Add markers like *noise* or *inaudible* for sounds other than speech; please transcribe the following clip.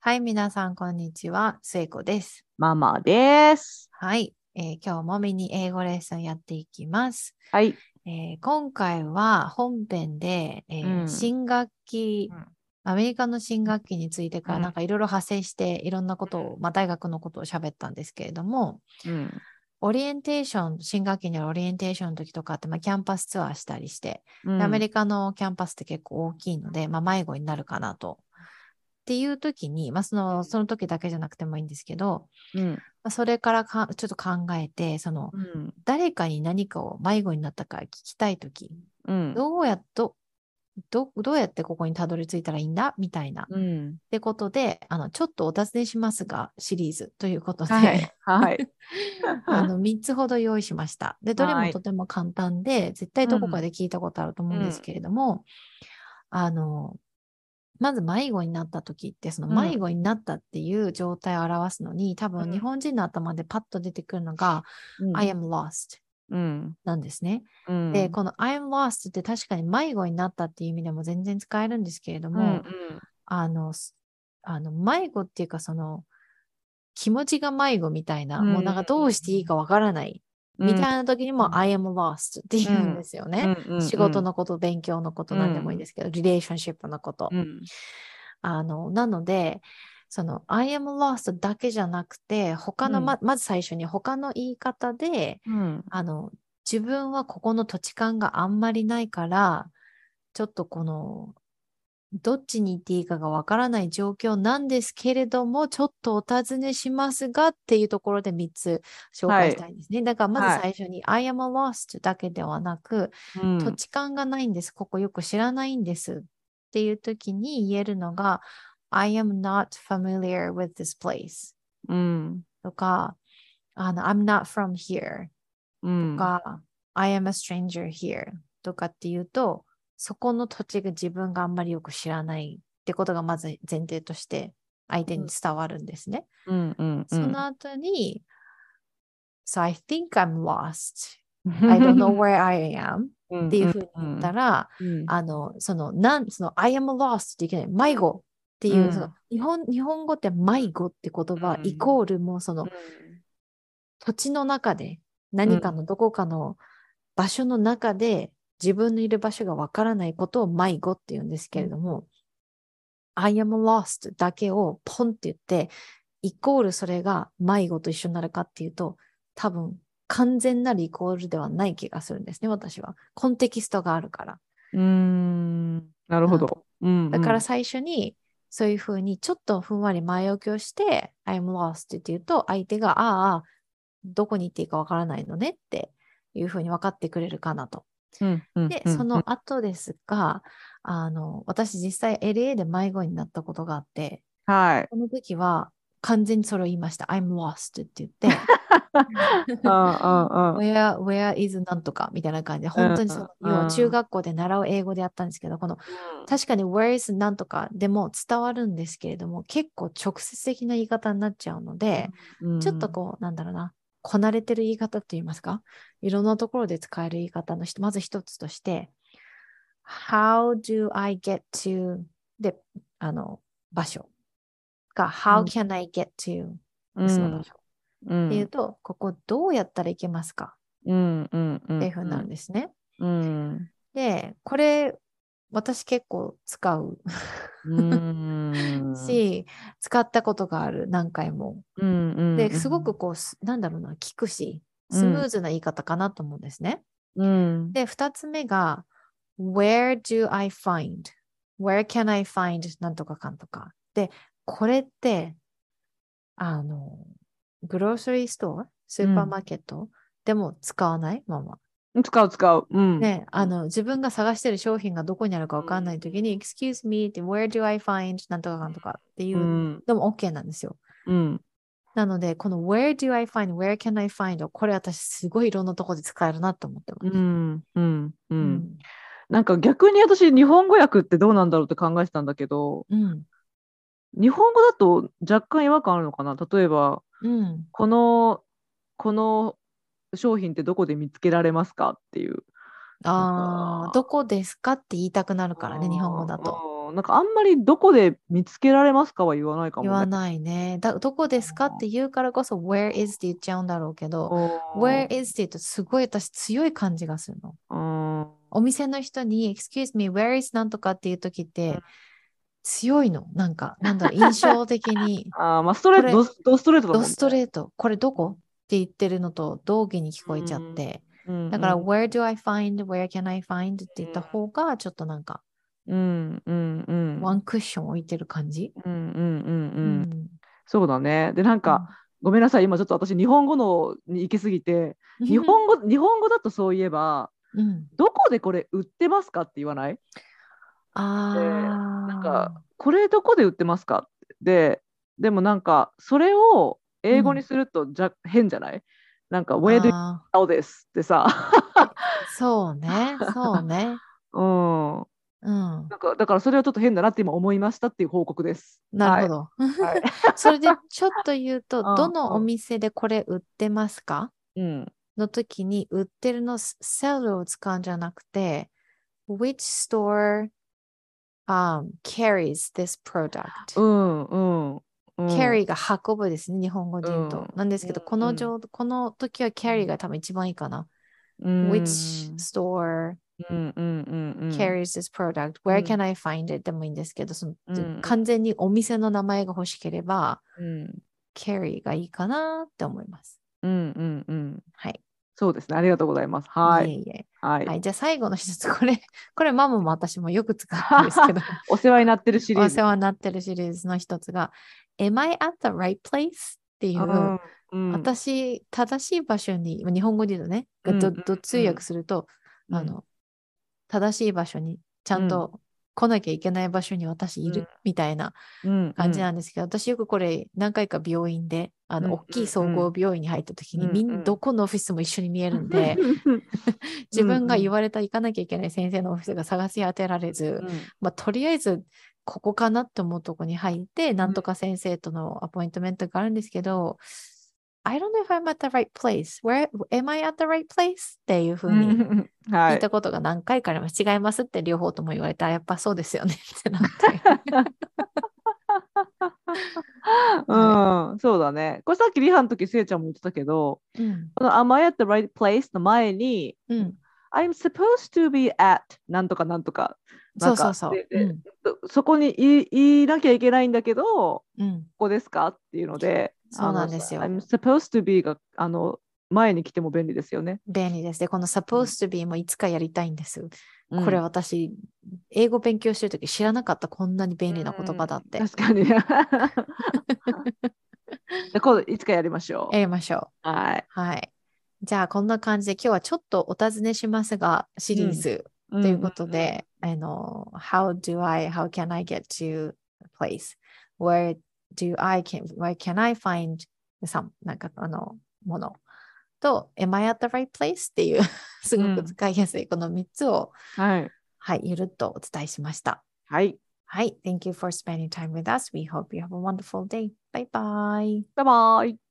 はい、皆さん、こんにちは。聖子です。ママです。はい、えー今日もミニ英語レッスンやっていきます。はい。えー今回は本編で、えーうん新学期、うんアメリカの新学期についてからうんなんかいろいろ派生していろんなことを、まあ、大学のことを喋ったんですけれども、うん。オリエンテーション、新学期にあるオリエンテーションの時とかって、まあ、キャンパスツアーしたりして、でアメリカのキャンパスって結構大きいので、まあ、迷子になるかなと。っていう時に、まあ、そのその時だけじゃなくてもいいんですけど、うん。まあそれからかちょっと考えて、そのうん。誰かに何かを迷子になったか聞きたい時、うん。どうやっとどどうやってここにたどり着いたらいいんだ？みたいな。っうん。てことで、あのちょっとお尋ねしますがシリーズということで、はい。はい。*laughs* あの3つほど用意しました。で、どれはいもとても簡単で、絶対どこかで聞いたことあると思うんですけれども、あの、まず迷子になった時って、そのうん迷子になったっていう状態を表すのに、多うん分日本人の頭でパッと出てくるのが、I am lost うん。なんですね。うん。で、この I am lost って確かに迷子になったっていう意味でも全然使えるんですけれどうん、も、あの、すあの迷子っていうか、その、気持ちが迷子みたいな、うん。もうなんかどうしていいかわからない、みたいな時にも、うん。I am lost って言うんですよね。仕事のこと、勉強のこと、なんでもいいんですけど、リレーションシップのこと。うん。あの、なので、その I am lost だけじゃなくて、他の、うんままず最初に他の言い方で、うん。あの、自分はここの土地勘があんまりないから、ちょっとこの、どっちに行っていいかがわからない状況なんですけれども、ちょっとお尋ねしますがっていうところで3つ紹介したいんですね。だからまずはい最初に、I am lost だけではなく、うん。土地勘がないんです。ここよく知らないんです。っていう時に言えるのが、I am not familiar with this place うん。とか、あの I'm not from here うん。とか、I am a stranger here とかっていうと、そこの土地が自分があんまりよく知らないってことがまず前提として相手に伝わるんですね。うん。うん。その後に、So I think I'm lost. *laughs* I don't know where I am っていうふうに言ったら、うん。あの、その、なん、その、I am lost っていけない。迷子っていう、うんその日本、日本語って迷子って言葉、うんイコールもうその、土地の中で、何かのどこかの場所の中で、自分のいる場所がわからないことを迷子って言うんですけれども、I am lost だけをポンって言って、イコールそれが迷子と一緒になるかっていうと、多分完全なるイコールではない気がするんですね、私は。コンテキストがあるから。うん。なるほど。うん。だから最初に、そういうふうにちょっとふんわり前置きをして、I'm lost って言うと、相手が、ああ、どこに行っていいかわからないのねっていうふうに分かってくれるかなと。うん、うん。で、その後ですが、あの、私実際 LA で迷子になったことがあって、はい。この時は完全にそれを言いました。I'm lost って言って、*laughs* where, where is なんとかみたいな感じで、本当にその、中学校で習う英語でやったんですけど、この確かに where is なんとかでも伝わるんですけれども、結構直接的な言い方になっちゃうので、うん。ちょっとこう、なんだろうな、こなれてる言い方と言いますか、いろんなところで使える言い方の一まず一つとして、How do I get to で、あの、場所が、How うん can I get to うんその場所、うんっていうと、ここどうやったらいけますか？うんうんうん。っていうふうになるんですね。うん。で、これ、私結構使ううん。し、使ったことがある、何回も。うんうん。で、すごくこう、すなんだろうな、聞くし、スムーズな言い方かなと思うんですね。うん。で、二つ目が、Where do I find? Where can I find? なんとかかんとか。で、これって、あの、グローサリーストアスーパーマーケット、でも使わない？まま。使う使う。うん。ね、あの、自分が探してる商品がどこにあるかわかんないときに、Excuse me って、Where do I find? なんとかかんとかっていうう、ん。でも OK なんですよ。うん。なので、この Where do I find? Where can I find? これ私すごいいろんなところで使えるなと思ってます。うん。うん。う。うんなんか逆に私、日本語訳ってどうなんだろうって考えてたんだけど、うん。日本語だと若干違和感あるのかな？例えば、うん。この、この商品ってどこで見つけられますかっていう。あどこですかって言いたくなるからね、日本語だと。なんかあんまりどこで見つけられますかは言わないかもね。言わないね。だどこですかって言うからこそ Where is って言っちゃうんだろうけど、うん Where is って言うとすごい私強い感じがするの。うんお店の人に Excuse me, where is なんとかっていう時って、うん強いの？なんか、なんだろう、印象的に。*laughs* あーまあストレートドストレートだもんね。ドストレート、これどこ？って言ってるのと同義に聞こえちゃって。うん。だから、うん Where do I find, where can I find って言った方が、ちょっとなんか、うんうんうん。ワンクッション置いてる感じ？うんうんうんううん。そうだね。でなんうか、ごめんなさい。今ちょっと私日本語のに行き過ぎて。ん *laughs* 日本語日本語だとそういえばうん、どこでこれ売ってますかって言わない？ああ、なんかこれどこで売ってますか？ででもなんかそれを英語にするとじゃ、変じゃない？なんか Where do you あ know this? ってさ、ーそうね、そうね。*laughs* うん、うん、なんかだからそれはちょっと変だなって今思いましたっていう報告です。なるほど。はい。はい。*laughs* それでちょっと言うと、うん。どのお店でこれ売ってますか？うん。の時に売ってるの sell を使うんじゃなくて which store、um, carries this product、うんうんうん。carry が運ぶですね、日本語で言うと。うんなんですけど、うんこの状この時は carry が多分一番いいかな。うん which store carries this product? Where うん can I find it? でもいいんですけど、そのうん完全にお店の名前が欲しければ、うん、carry がいいかなって思います。うんうんうん。はい。そうですね。ありがとうございます。はい。いえいえ。はい。はい。じゃあ最後の一つ、これ、*laughs* これママも私もよく使うんですけど、*laughs* お世話になってるシリーズ。お世話になってるシリーズの一つが、Am I at the right place? っていう、うんうん、私、正しい場所に、まあ日本語で言うとね、うんどど通訳すると、うんあの、正しい場所にちゃんと来なきゃいけない場所に私いる、うん。みたいなうん感じなんですけど、私よくこれ何回か病院で、あの、うん大きい総合病院に入った時に、うんみん。うんどこのオフィスも一緒に見えるんで、*laughs* 自分が言われた行かなきゃいけない先生のオフィスが探し当てられず、うん。まあ、とりあえずここかなって思うとこに入って、なんとか先生とのアポイントメントがあるんですけど、I don't know if I'm at the right place. Where am I at the right place? っていうふうにうんはいたことが何回かあります。違いますって両方とも言われたら、やっぱそうですよね *laughs* ってなって。うん、そうだね。これさっきリハの時、せいちゃんも言ってたけど、うん。この Am I at the right place? の前に、うん。I'm supposed to be at なんとかなんとか。そうそうそう。うん。そそこに言い言いなきゃいけないんだけど、こうん。こですか？っていうので、そうなんですよ I'm supposed to be があの前に来ても便利ですよね。便利です。で、この supposed to be もいつかやりたいんです。うんこれ私、英語勉強してるとき知らなかったこんなに便利な言葉だって。うん確かに。*laughs* 今度いつかやりましょう。やりましょう。はい。はい。じゃあ、こんな感じで今日はちょっとお尋ねしますが、シリーズとということで、あの、How do I, how can I get to a place? Where do I, can, where can I find some, なんかあの、ものと、Am I at the right place? っていう、すごく使いやすいこの3つを、はい。はい、ゆるっとお伝えしました。はい。はい。Thank you for spending time with us. We hope you have a wonderful day. Bye bye. バイバイ。